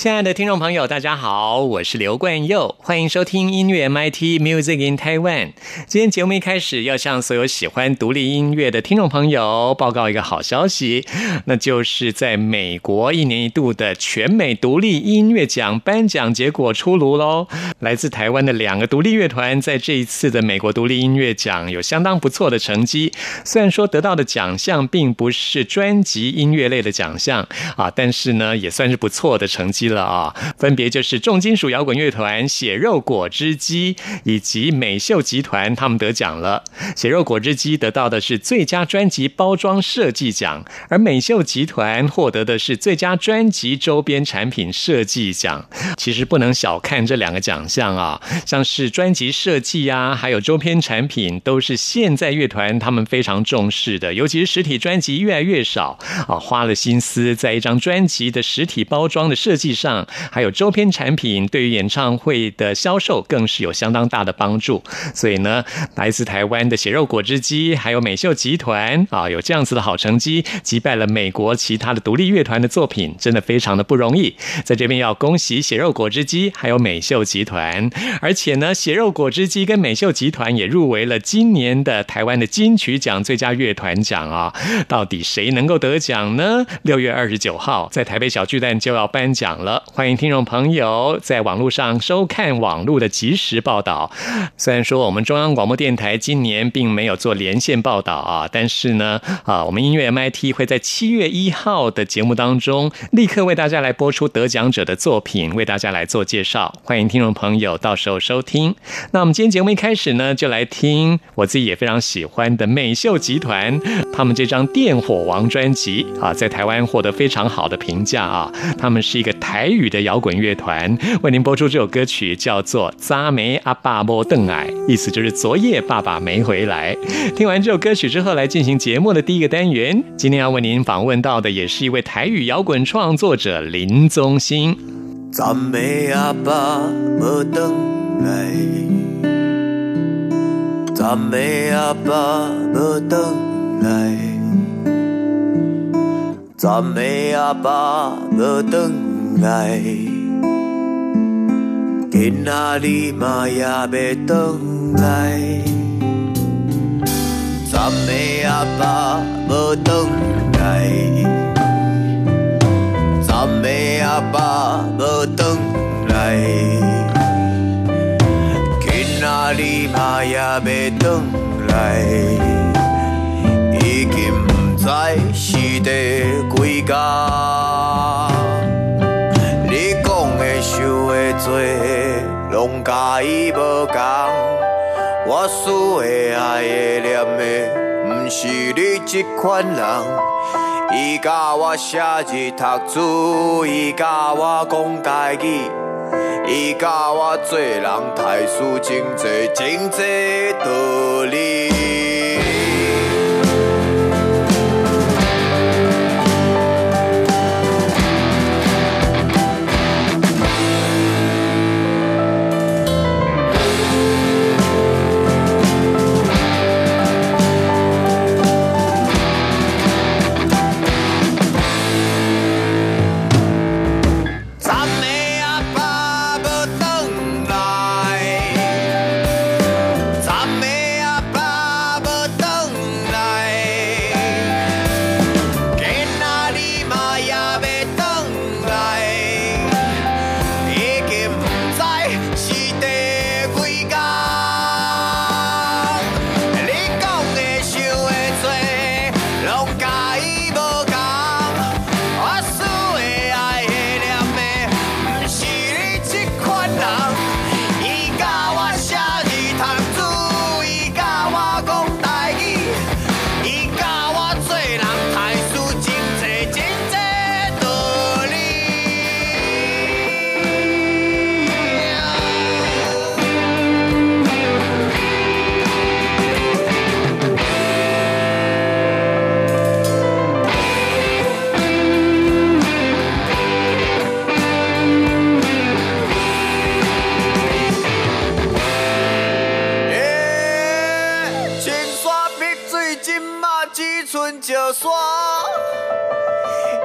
亲爱的听众朋友，大家好，我是刘冠佑，欢迎收听音乐 MIT Music in Taiwan。今天节目一开始要向所有喜欢独立音乐的听众朋友报告一个好消息，那就是在美国一年一度的全美独立音乐奖颁奖结果出炉喽。来自台湾的两个独立乐团在这一次的美国独立音乐奖有相当不错的成绩，虽然说得到的奖项并不是专辑音乐类的奖项啊，但是呢也算是不错的成绩。了啊，分别就是重金属摇滚乐团血肉果汁机以及美秀集团，他们得奖了。血肉果汁机得到的是最佳专辑包装设计奖，而美秀集团获得的是最佳专辑周边产品设计奖。其实不能小看这两个奖项啊，像是专辑设计呀，还有周边产品，都是现在乐团他们非常重视的。尤其是实体专辑越来越少啊，花了心思在一张专辑的实体包装的设计。上还有周边产品，对于演唱会的销售更是有相当大的帮助。所以呢，来自台湾的血肉果汁机，还有美秀集团啊，有这样子的好成绩，击败了美国其他的独立乐团的作品，真的非常的不容易。在这边要恭喜血肉果汁机，还有美秀集团。而且呢，血肉果汁机跟美秀集团也入围了今年的台湾的金曲奖最佳乐团奖啊。到底谁能够得奖呢？六月二十九号在台北小巨蛋就要颁奖了。欢迎听众朋友在网络上收看网络的即时报道。虽然说我们中央广播电台今年并没有做连线报道啊，但是呢，啊，我们音乐 MIT 会在七月一号的节目当中立刻为大家来播出得奖者的作品，为大家来做介绍。欢迎听众朋友到时候收听。那我们今天节目一开始呢，就来听我自己也非常喜欢的美秀集团他们这张《电火王》专辑啊，在台湾获得非常好的评价啊。他们是一个台。台语的摇滚乐团为您播出这首歌曲，叫做《扎梅阿爸莫邓矮》，意思就是昨夜爸爸没回来。听完这首歌曲之后，来进行节目的第一个单元。今天要为您访问到的，也是一位台语摇滚创作者林宗兴。扎梅阿爸莫邓矮，扎梅阿爸莫邓矮，扎梅阿爸莫邓。来，今仔日嘛也要回来。昨暝阿爸无回来，昨暝阿爸无回来，今仔日嘛也要回来。已经不知是第几家。做拢甲伊无共，我输的爱的念的，毋是你这款人。伊教我写字读书，伊教我讲台语，伊教我做人太输真多真多道理。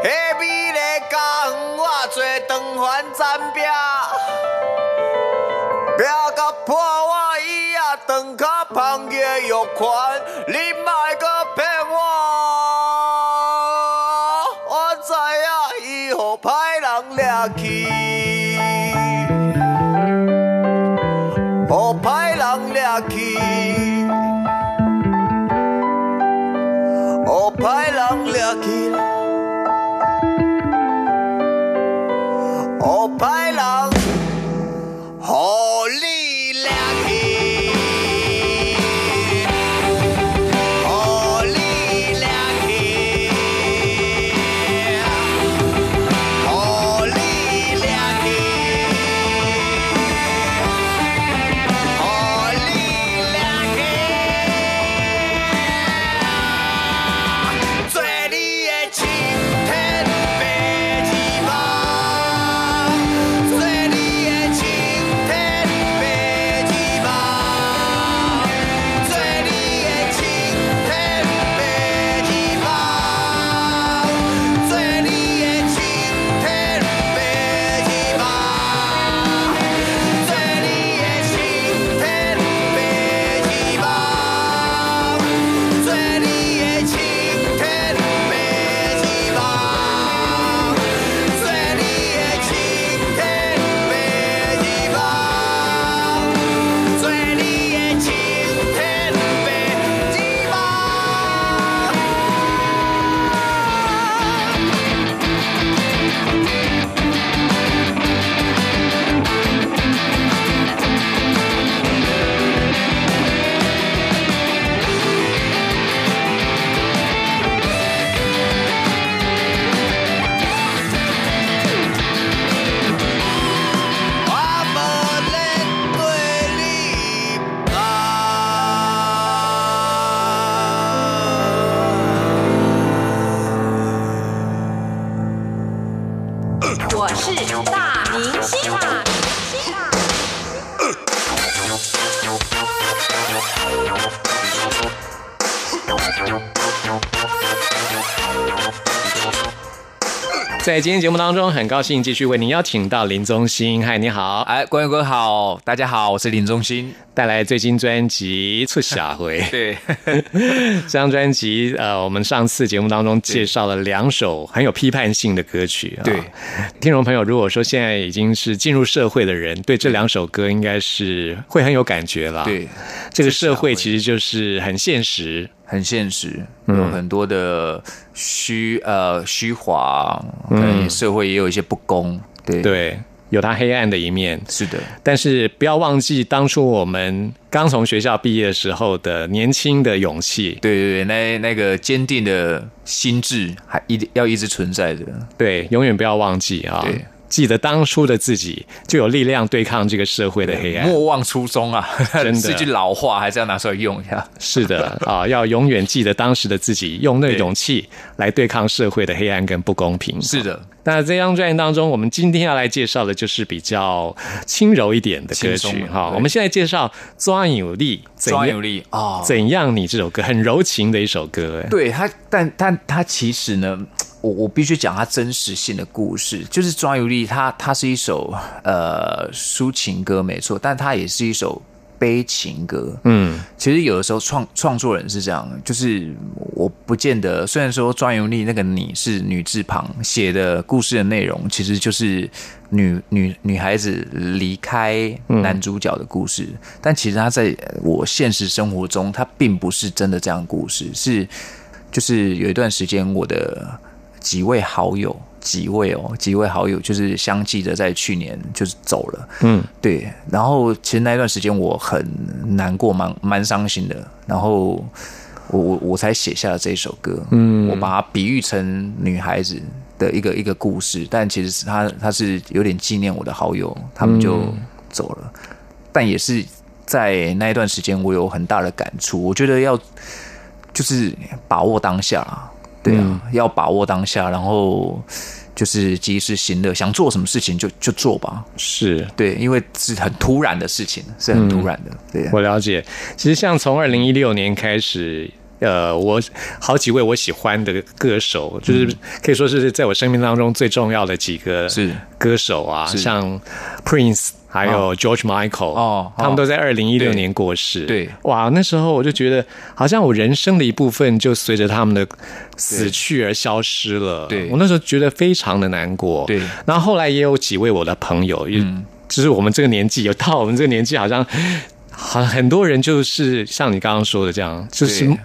迄美丽家园，我做长环站壁，壁甲破，我伊也长脚芳叶玉款，你莫搁在今天节目当中，很高兴继续为您邀请到林中心。嗨，你好，哎，观众哥好，大家好，我是林中心。带来最新专辑《出下回》。对，这张专辑，呃，我们上次节目当中介绍了两首很有批判性的歌曲、啊。对，听众朋友，如果说现在已经是进入社会的人，对这两首歌应该是会很有感觉了。对，这个社会其实就是很现实。很现实，有很多的虚呃虚华，可能社会也有一些不公。对，对，有它黑暗的一面。是的，但是不要忘记当初我们刚从学校毕业的时候的年轻的勇气。对对对，那那个坚定的心智还一定要一直存在的。对，永远不要忘记啊！对。记得当初的自己就有力量对抗这个社会的黑暗，莫忘初衷啊！真的是句老话，还是要拿出来用一下。是的啊，要永远记得当时的自己，用那个勇气来对抗社会的黑暗跟不公平。是的，那这张专辑当中，我们今天要来介绍的就是比较轻柔一点的歌曲哈。我们现在介绍《抓有力》，怎样抓有力啊！怎样？你这首歌很柔情的一首歌，哎，对他，但但他其实呢，我我必须讲他真实性的故事，就是《抓有力》它，它是一首呃抒情歌，没错，但它也是一首悲情歌。嗯，其实有的时候创创作人是这样，就是我不见得，虽然说专有力那个你是女字旁写的故事的内容，其实就是女女女孩子离开男主角的故事，但其实他在我现实生活中，他并不是真的这样的故事，是就是有一段时间我的几位好友。几位哦，几位好友就是相继的在去年就是走了，嗯，对，然后其实那一段时间我很难过，蛮蛮伤心的。然后我我我才写下了这首歌，嗯，我把它比喻成女孩子的一个一个故事，但其实是他他是有点纪念我的好友，他们就走了，但也是在那一段时间我有很大的感触，我觉得要就是把握当下啊，对啊，要把握当下，然后。就是及时行乐，想做什么事情就就做吧。是对，因为是很突然的事情，是很突然的。对，我了解。其实像从二零一六年开始呃，我好几位我喜欢的歌手，就是可以说是在我生命当中最重要的几个是歌手啊，像 Prince。还有 George Michael，哦他们都在二零一六年过世。对哇，那时候我就觉得，好像我人生的一部分就随着他们的死去而消失了。对我那时候觉得非常的难过。对然后后来也有几位我的朋友，也就是我们这个年纪，有到我们这个年纪，好像很很多人就是像你刚刚说的这样，就是对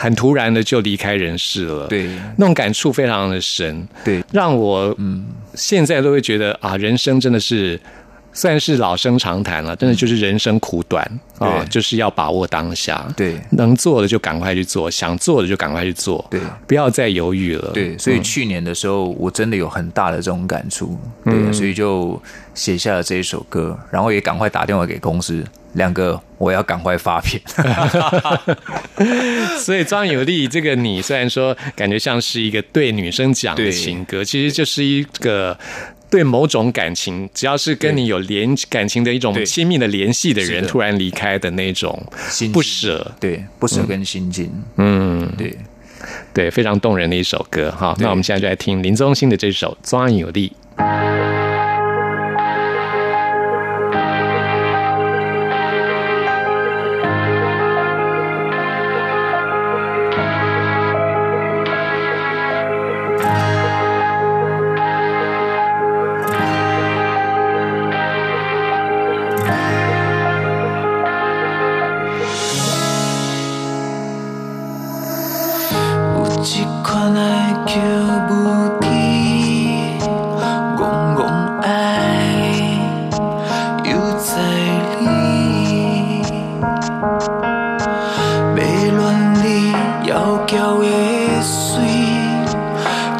很突然的就离开人世了。对那种感触非常的深。对让我嗯，现在都会觉得啊，人生真的是。虽然是老生常谈了，真的就是人生苦短啊，对就是要把握当下。对能做的就赶快去做，想做的就赶快去做，对不要再犹豫了。对，所以去年的时候，我真的有很大的这种感触，对，所以就写下了这一首歌，然后也赶快打电话给公司，两个我要赶快发片。所以张有利这个你，虽然说感觉像是一个对女生讲的情歌，其实就是一个。对某种感情，只要是跟你有连感情的一种对亲密的联系的人，突然离开的那种心不境舍，对，不舍跟心境，嗯，对。对，非常动人的一首歌哈。那我们现在就来听林宗兴的这首《抓有力》。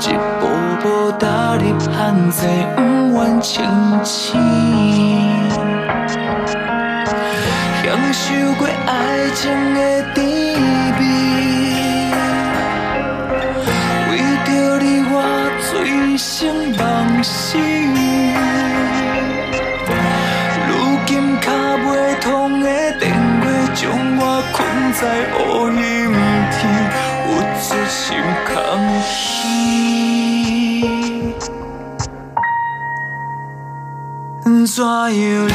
一步步踏入限制，不愿清醒。享受过爱情的甜味，为着你我醉生梦死。如今卡袂通的电话，将我困在怎样你？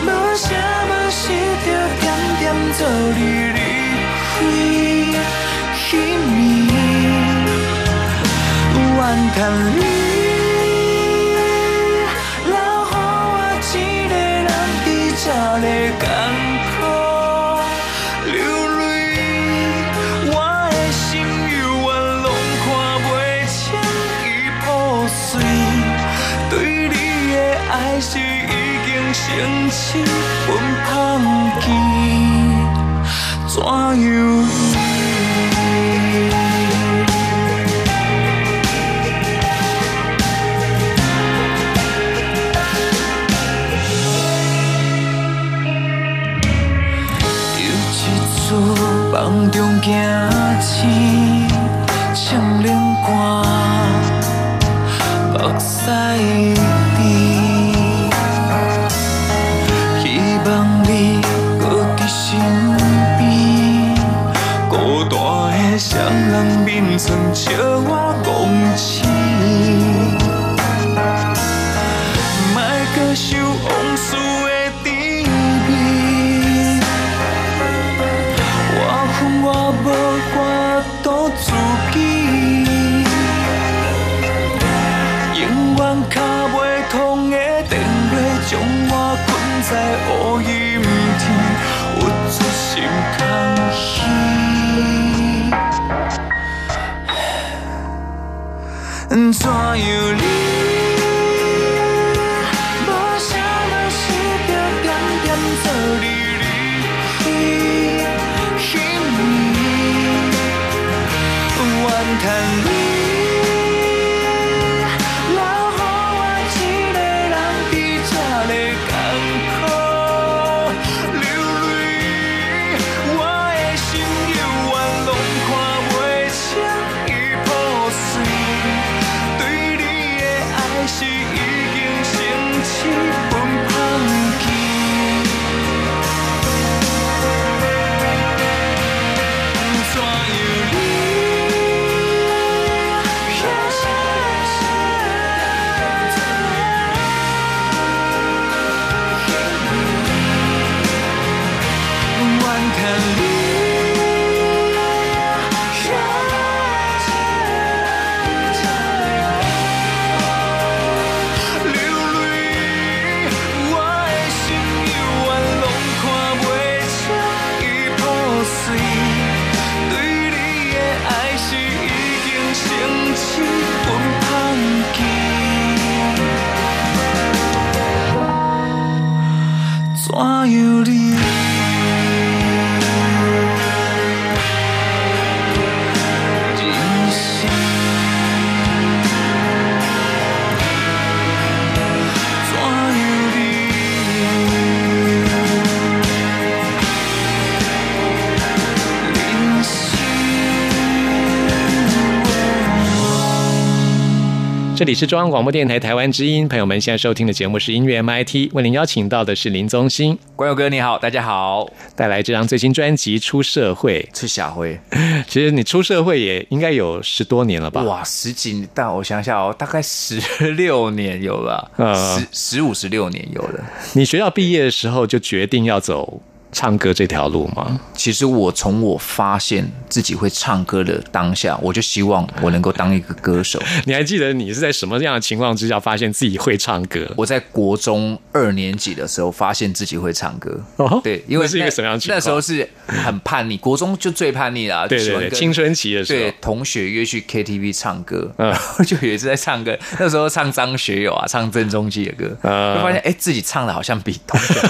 无声无息着点点做你离开，彼暝怨叹梦中惊醒，唱连歌。目屎滴，希望你搁在身边，孤单的双人眠床笑我戆醒，在乌阴天，有决心空虚。怎样是已经成痴。里是中央广播电台台湾之音，朋友们现在收听的节目是音乐 MIT，为您邀请到的是林宗兴，关友哥你好，大家好，带来这张最新专辑《出社会出小辉。》。其实你出社会也应该有十多年了吧？哇，十几，但我想想哦，大概十六年有了，嗯十十五十六年有了。你学校毕业的时候就决定要走唱歌这条路吗？其实我从我发现自己会唱歌的当下，我就希望我能够当一个歌手。你还记得你是在什么样的情况之下发现自己会唱歌？我在国中二年级的时候，发现自己会唱歌。哦对，因为是一个什么样的情况那时候是很叛逆，国中就最叛逆啦，对青春期的时候对，同学约去 KTV 唱歌，嗯然后就有一次在唱歌，那时候唱张学友啊，唱郑中基的歌，嗯就发现哎、自己唱的好像比同学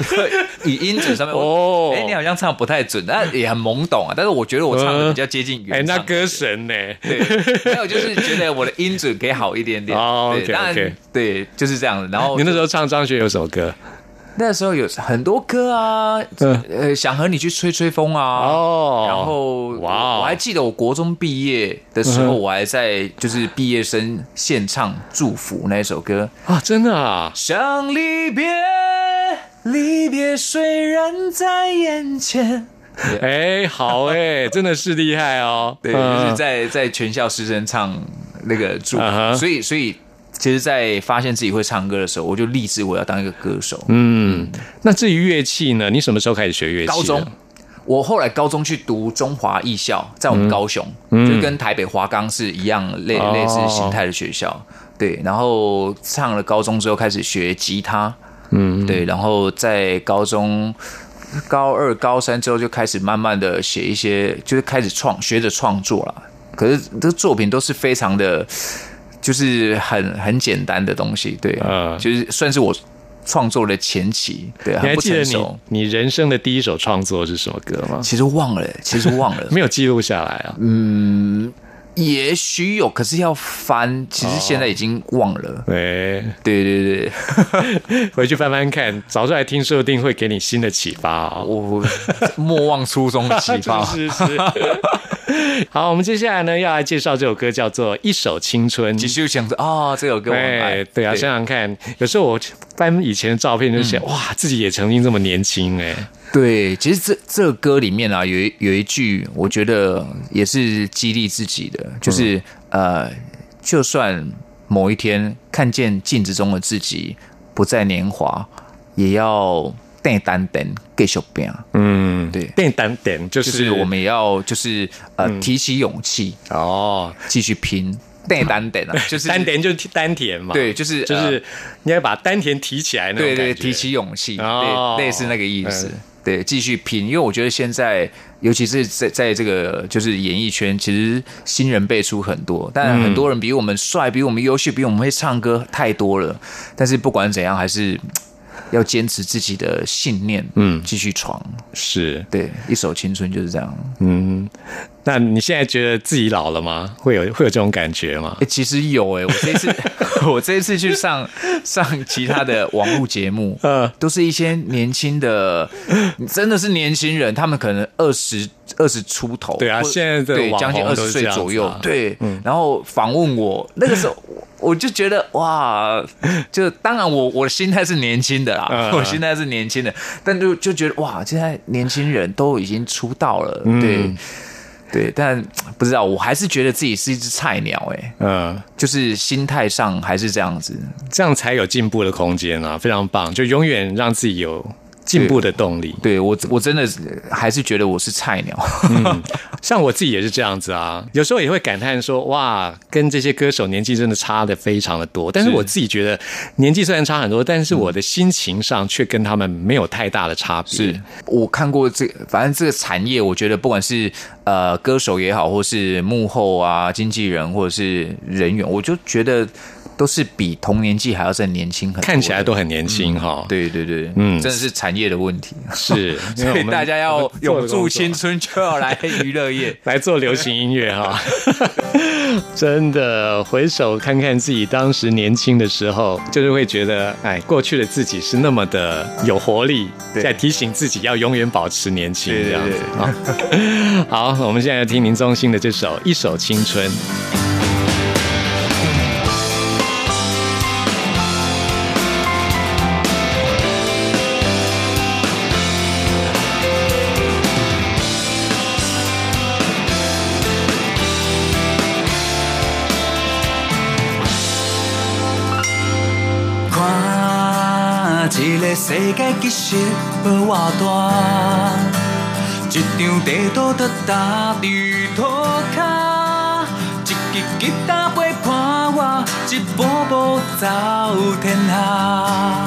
以音准上面哦哎、你好像唱得不太准，但也很懵懂啊。但是我觉得我唱的比较接近原哎，那歌神呢？对，还有就是觉得我的音准可以好一点点。哦当然 OK 对，就是这样。然后你那时候唱张学友首歌那时候有很多歌啊，嗯呃，想和你去吹吹风啊。哦，然后，哇哦我还记得我国中毕业的时候，我还在就是毕业生献唱祝福那首歌。啊，真的啊，想离别，离别虽然在眼前。哎，好哎，真的是厉害哦。对，嗯就是在在全校师生唱那个祝福嗯哼所以所以其实，在发现自己会唱歌的时候，我就立志我要当一个歌手。嗯，那至于乐器呢？你什么时候开始学乐器？高中，我后来高中去读中华艺校，在我们高雄，就跟台北华冈是一样类类似形态的学校。对，然后上了高中之后开始学吉他，嗯，对，然后在高中高二、高三之后就开始慢慢的写一些，就是开始创学着创作了。可是这作品都是非常的，就是很很简单的东西，对，嗯就是算是我创作的前期，对，你很不还记得你。你人生的第一首创作是什么歌吗？其实忘了，其实忘了，没有记录下来啊。也许有，可是要翻，其实现在已经忘了。对，对对对，回去翻翻看，找出来听，说不定会给你新的启发哦。我莫忘初衷的启发。是是是。好，我们接下来呢要来介绍这首歌，叫做《一首青春》。继续想着啊，这首歌。对啊，想想看，有时候我翻以前的照片，就嗯想、哇，自己也曾经这么年轻哎。对，其实这这歌里面啊，有一有一句，我觉得也是激励自己的，就是、呃，就算某一天看见镜子中的自己不再年华，也要带单等继续拼。嗯，对。电单点就就是是我们也要就是呃、提起勇气。哦，继续拼。带单等啊，就是丹田就是丹田嘛，对，就是就是呃你要把丹田提起来那种对对，提起勇气，哦。类类似那个意思。嗯。对，继续拼，因为我觉得现在，尤其是在在这个就是演艺圈，其实新人辈出很多，但很多人比我们帅，比我们优秀，比我们会唱歌太多了。但是不管怎样，还是嘖要坚持自己的信念，嗯继续闯。是，对，一首青春就是这样。嗯。那你现在觉得自己老了吗？会有会有这种感觉吗哎、？其实有哎、我这次 我这一次去上上其他的网络节目，呃都是一些年轻的，真的是年轻人，他们可能二十二十出头，对啊现在的对将近二十岁左右啊，对，然后访问我那个时候。我我就觉得哇，就当然我我的心态是年轻的啦，嗯 我现在是年轻的，但就就觉得哇，现在年轻人都已经出道了，嗯。对对，但不知道，我还是觉得自己是一只菜鸟哎、嗯，就是心态上还是这样子。这样才有进步的空间啊，非常棒，就永远让自己有进步的动力。对我，我真的还是觉得我是菜鸟。嗯，像我自己也是这样子啊，有时候也会感叹说，哇，跟这些歌手年纪真的差的非常的多。但是我自己觉得，年纪虽然差很多，但是我的心情上却跟他们没有太大的差别。是我看过这，反正这个产业，我觉得不管是呃歌手也好，或是幕后啊经纪人或者是人员，我就觉得。都是比同年纪还要再年轻很多，看起来都很年轻哈。对对对，嗯，真的是产业的问题，是，所以大家要永驻青春，就要来娱乐业。来做流行音乐哈。真的，回首看看自己当时年轻的时候，就是会觉得，哎，过去的自己是那么的有活力，在提醒自己要永远保持年轻这样子。啊。好，我们现在要听林宗兴的这首《一首青春》。世界其实无偌大，一张地图在踏伫涂骹，一支吉他陪伴我，一步步走天下。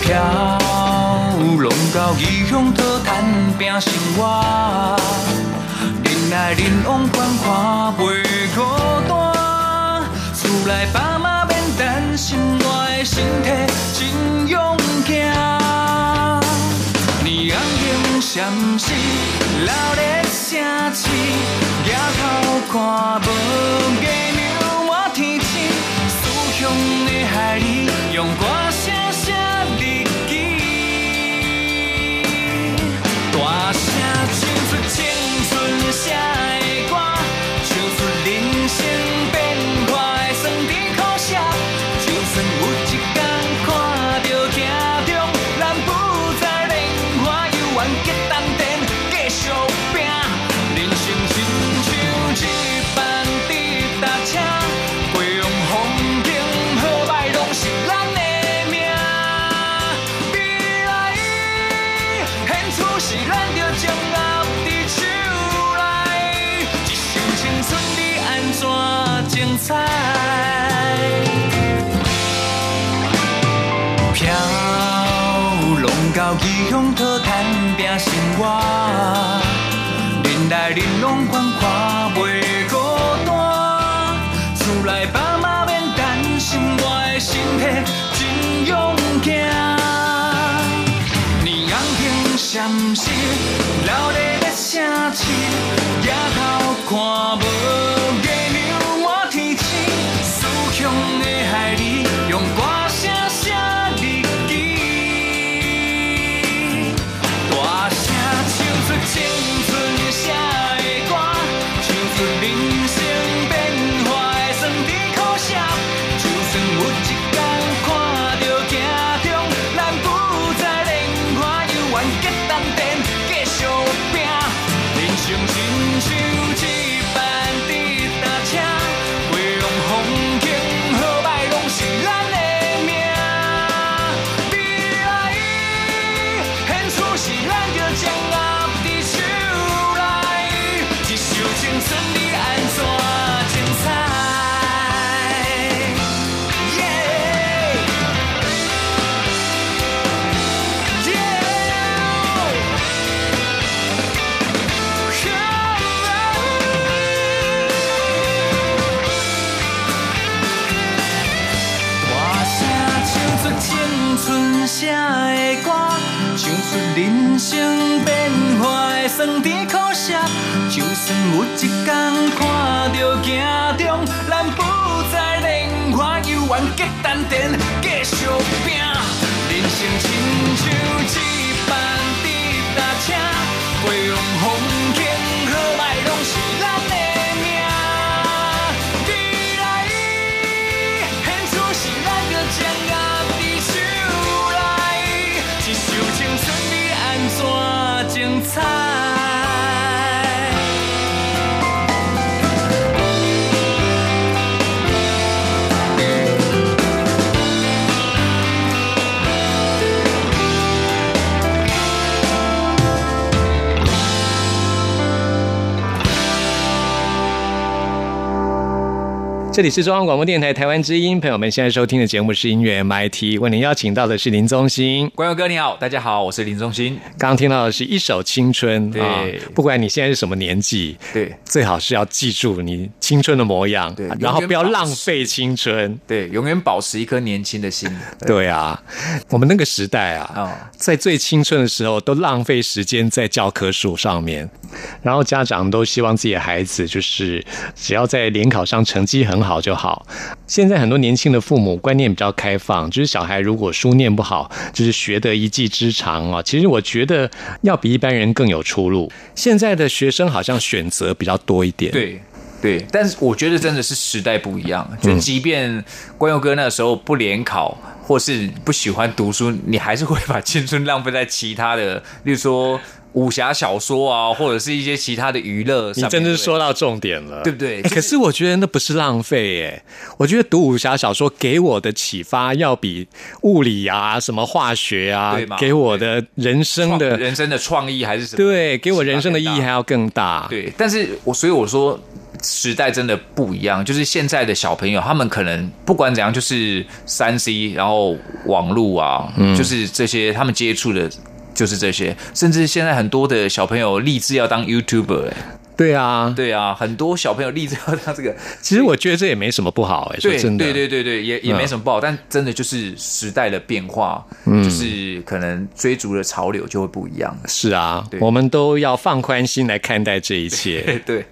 飘浪到异乡讨谈拼生活，人来人往款看袂孤单，厝内爸妈免担心我的身体。颜闪烁，热城市，抬头看无月亮满天星，思乡的海里，异乡讨谈拼生活，人来人往款看袂孤单。厝内爸妈免担心我的身体真勇敢。年红闪烁，热烈的城市，抬头看算有一天看到镜中，咱不再莲花，犹原结丹田，继续拼。人生这里是中央广播电台台湾之音，朋友们现在收听的节目是音乐 MIT，为您邀请到的是林宗兴。关佑哥你好，大家好，我是林宗兴。刚刚听到的是一首青春，对啊不管你现在是什么年纪，对最好是要记住你青春的模样，对然后不要浪费青春。对，永远保持一颗年轻的心。对啊，我们那个时代啊，哦在最青春的时候都浪费时间在教科书上面，然后家长都希望自己的孩子就是只要在联考上成绩很好就好。现在很多年轻的父母观念比较开放，就是小孩如果书念不好，就是学得一技之长啊。其实我觉得要比一般人更有出路。现在的学生好像选择比较多一点，，对对，但是我觉得真的是时代不一样。就即便关佑哥那时候不联考，或是不喜欢读书，你还是会把青春浪费在其他的，例如说武侠小说啊，或者是一些其他的娱乐上。你真的是说到重点了，对不对就是欸可是我觉得那不是浪费，哎，我觉得读武侠小说给我的启发要比物理啊、什么化学啊对，给我的人生的人生的创意还是什么？对，给我人生的意义还要更大。对，但是我所以我说时代真的不一样，就是现在的小朋友，他们可能不管怎样，就是三 C，然后网络啊，嗯就是这些他们接触的。就是这些，甚至现在很多的小朋友立志要当 YouTuber，哎，对啊，对啊，很多小朋友立志要当这个，其实我觉得这也没什么不好，哎，说对真的，对对对对，也也没什么不好，但真的就是时代的变化，嗯就是可能追逐的潮流就会不一样。是啊，我们都要放宽心来看待这一切。对，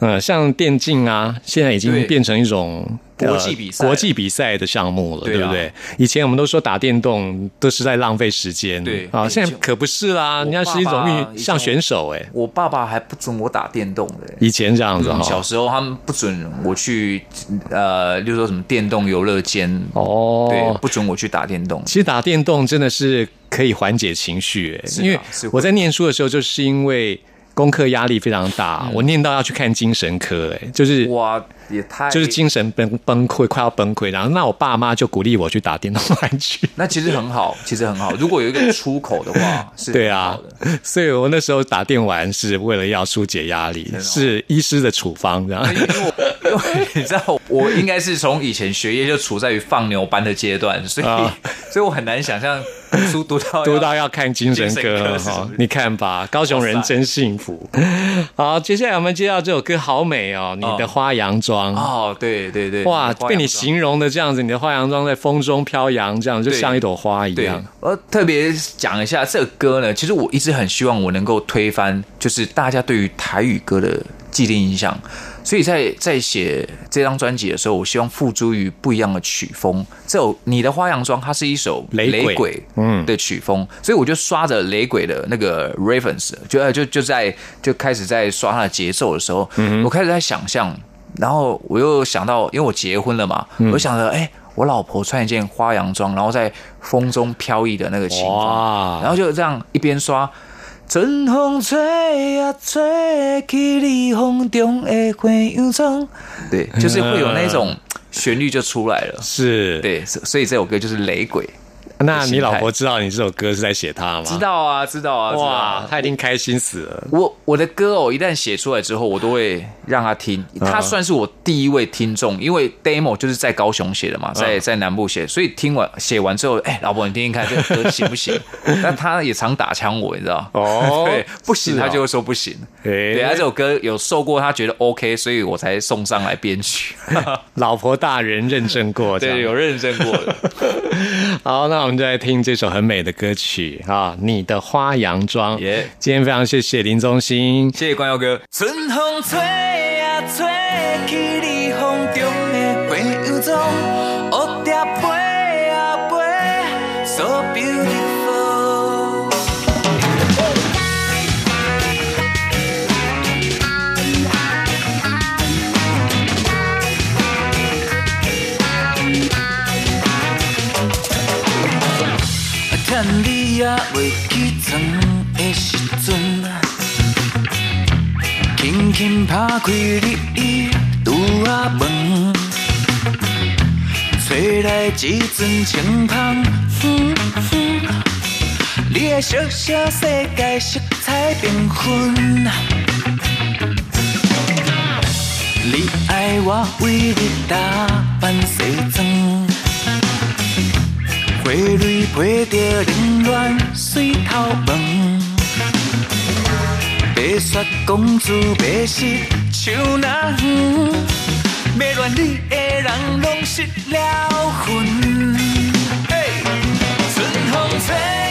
嗯，像电竞啊，现在已经对变成一种。国际比赛。呃国际比赛的项目了，对啊。对不对？以前我们都说打电动都是在浪费时间，啊，对啊现在可不是啦，人家是一种运像选手哎，我爸爸还不准我打电动的、以前这样子哈，小时候他们不准我去，呃，例如说什么电动游乐间，哦，对，不准我去打电动。其实打电动真的是可以缓解情绪，哎，是啊因为我在念书的时候，就是因为功课压力非常大，我念到要去看精神科，哎，就是嗯哇，也太就是精神崩崩溃，快要崩溃。然后，那我爸妈就鼓励我去打电动玩具。那其实很好，其实很好。如果有一个出口的话，是对啊所以我那时候打电玩是为了要疏解压力，哦是医师的处方，这样。因为我因为你知道，我应该是从以前学业就处在于放牛班的阶段，所以、啊所以我很难想象读书读到读要到要看精神科哈你看吧，高雄人真幸福。好，接下来我们接到这首歌好美哦，你的花洋装。哦，对对对，哇，被你形容的这样子，你的花洋装在风中飘扬，这样就像一朵花一对。样。，我特别讲一下这个歌呢，其实我一直很希望我能够推翻，就是大家对于台语歌的既定印象。所以在在写这张专辑的时候，我希望付诸于不一样的曲风。这首《你的花洋装》，它是一首雷鬼。鬼嗯。的曲风，所以我就刷着雷鬼的那个 reference，就呃就就在就开始在刷它的节奏的时候，我开始在想象，然后我又想到，因为我结婚了嘛，我就想着，哎、我老婆穿一件花洋装，然后在风中飘逸的那个情况，哇然后就这样一边刷。春风吹呀吹起你风中的花洋装，对，就是会有那种旋律就出来了。是，对，所所以这首歌就是雷鬼。那你老婆知道你这首歌是在写她吗？知。道啊，知道啊，哇啊，她一定开心死了。我我的歌哦，一旦写出来之后，我都会让他听。他算是我第一位听众，因为 demo 就是在高雄写的嘛，在在南部写，所以听完写完之后，哎，老婆你听听看这个歌行不行？但他也常打枪我，你知道？哦 对，不行是哦他就会说不行。诶对，他这首歌有受过，他觉得 OK，所以我才送上来编曲。老婆大人认证过，对，有认证过的。好，那我们就来听这首很美的歌曲啊，《你的花洋装》。耶今天非常谢谢林宗兴，谢谢关耀哥。春风吹呀吹去你风中的花洋装，你也未起床的时阵。轻轻拍开你拄仔门，吹来一阵清香，你的小小世界色彩缤纷。你爱我为你打扮西装，花蕊配着冷暖水头门，白雪公主白色手拿远，要恋你的人拢失了魂。嘿春风吹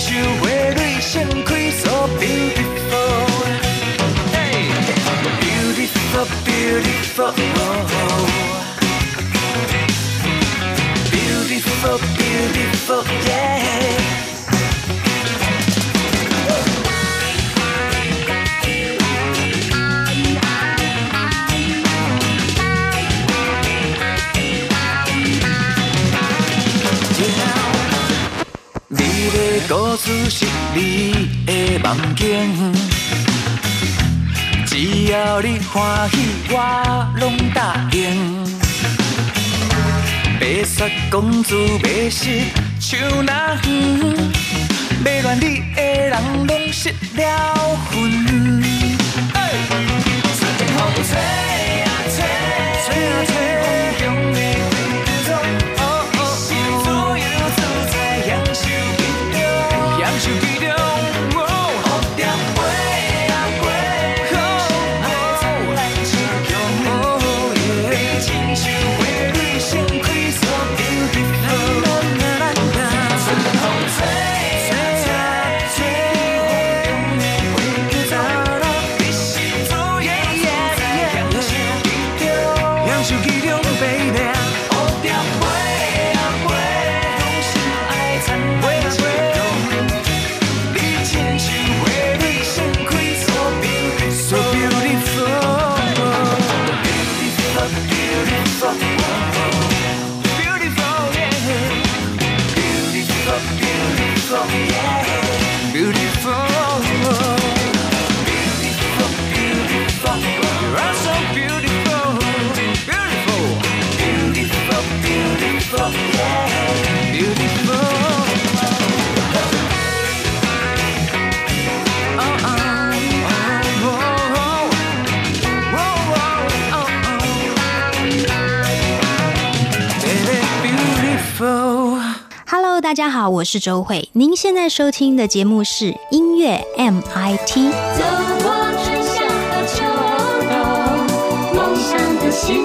你亲像花蕊盛开，so beautiful。Hey, beautiful, beautiful. Beautiful, beautiful, yeah. 的故事是你的梦境，只要你欢喜，我拢答应。白雪公主白色手拿远，要乱你的人拢失了大家好，我是周慧。您现在收听的节目是音乐 MIT。走过春夏和秋冬，梦想的心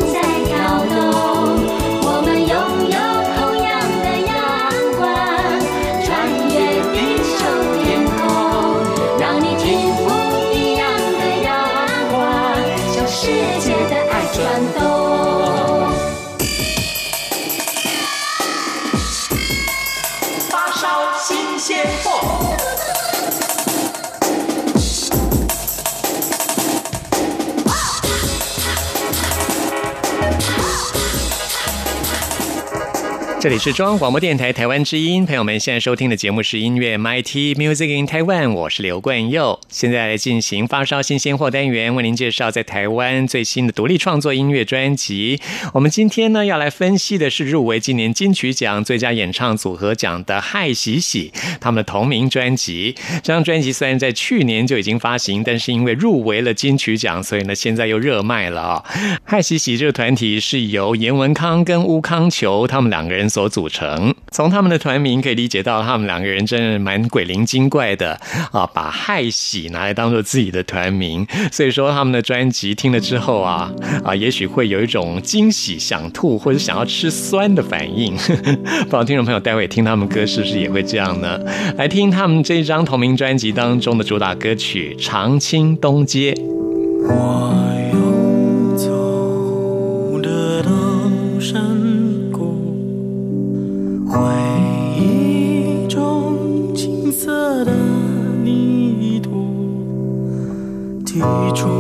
这里是中央广播电台台湾之音，朋友们现在收听的节目是音乐 MIT Music in Taiwan，我是刘冠佑。现在来进行发烧新鲜货单元，为您介绍在台湾最新的独立创作音乐专辑。我们今天呢要来分析的是入围今年金曲奖最佳演唱组合奖的嗨喜喜他们的同名专辑。这张专辑虽然在去年就已经发行，但是因为入围了金曲奖，所以呢现在又热卖了啊、嗨喜喜这个团体是由严文康跟乌康球他们两个人所组成。从他们的团名可以理解到，他们两个人真的蛮鬼灵精怪的啊，把嗨喜拿来当做自己的团名。所以说他们的专辑听了之后啊啊，也许会有一种惊喜、想吐或者想要吃酸的反应。不知道听众朋友待会听他们歌是不是也会这样呢？来听他们这一张同名专辑当中的主打歌曲《长青东街》。我最初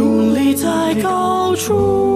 伫立在高处。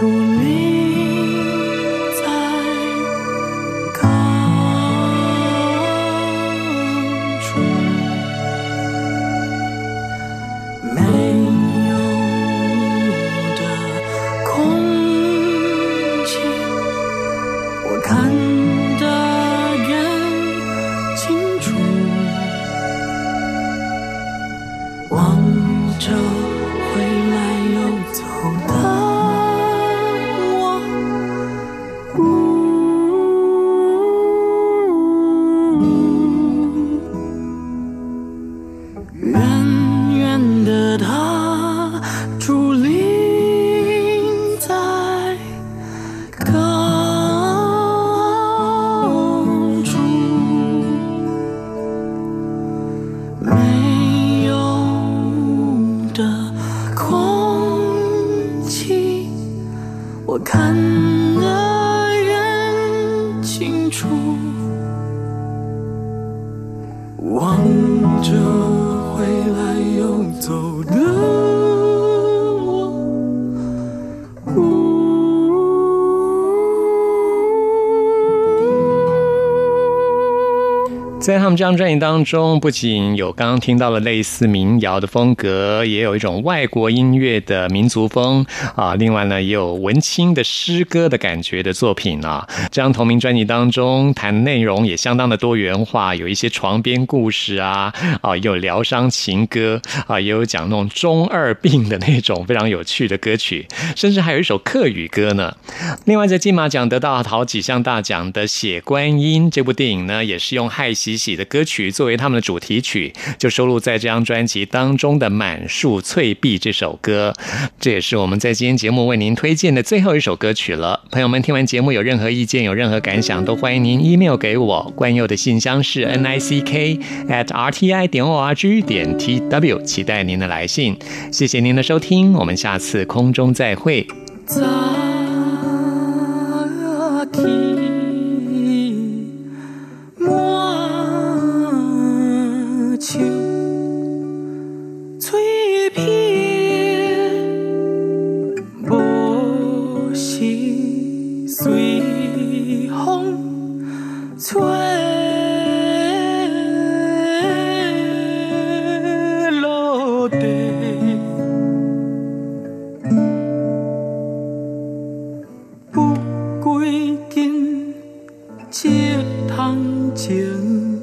它伫立在他们这张专辑当中，不仅有刚刚听到了类似民谣的风格，也有一种外国音乐的民族风啊。另外呢，也有文青的诗歌的感觉的作品啊。这张同名专辑当中，谈内容也相当的多元化，有一些床边故事啊，啊，有疗伤情歌啊，也有讲那种中二病的那种非常有趣的歌曲，甚至还有一首客语歌呢。另外，在金马奖得到好几项大奖的《血观音》这部电影呢，也是用害喜喜喜的歌曲作为他们的主题曲，就收录在这张专辑当中的《满树翠碧》这首歌。这也是我们在今天节目为您推荐的最后一首歌曲了。朋友们，听完节目有任何意见、有任何感想，都欢迎您 email 给我。冠佑的信箱是 n i c k at r t i 点 o r g 点 t w，期待您的来信。谢谢您的收听，我们下次空中再会。一通情，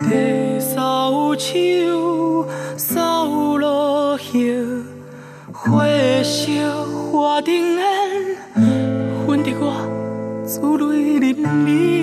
地扫帚，扫落叶，花烧花灯烟，熏得我珠泪淋漓。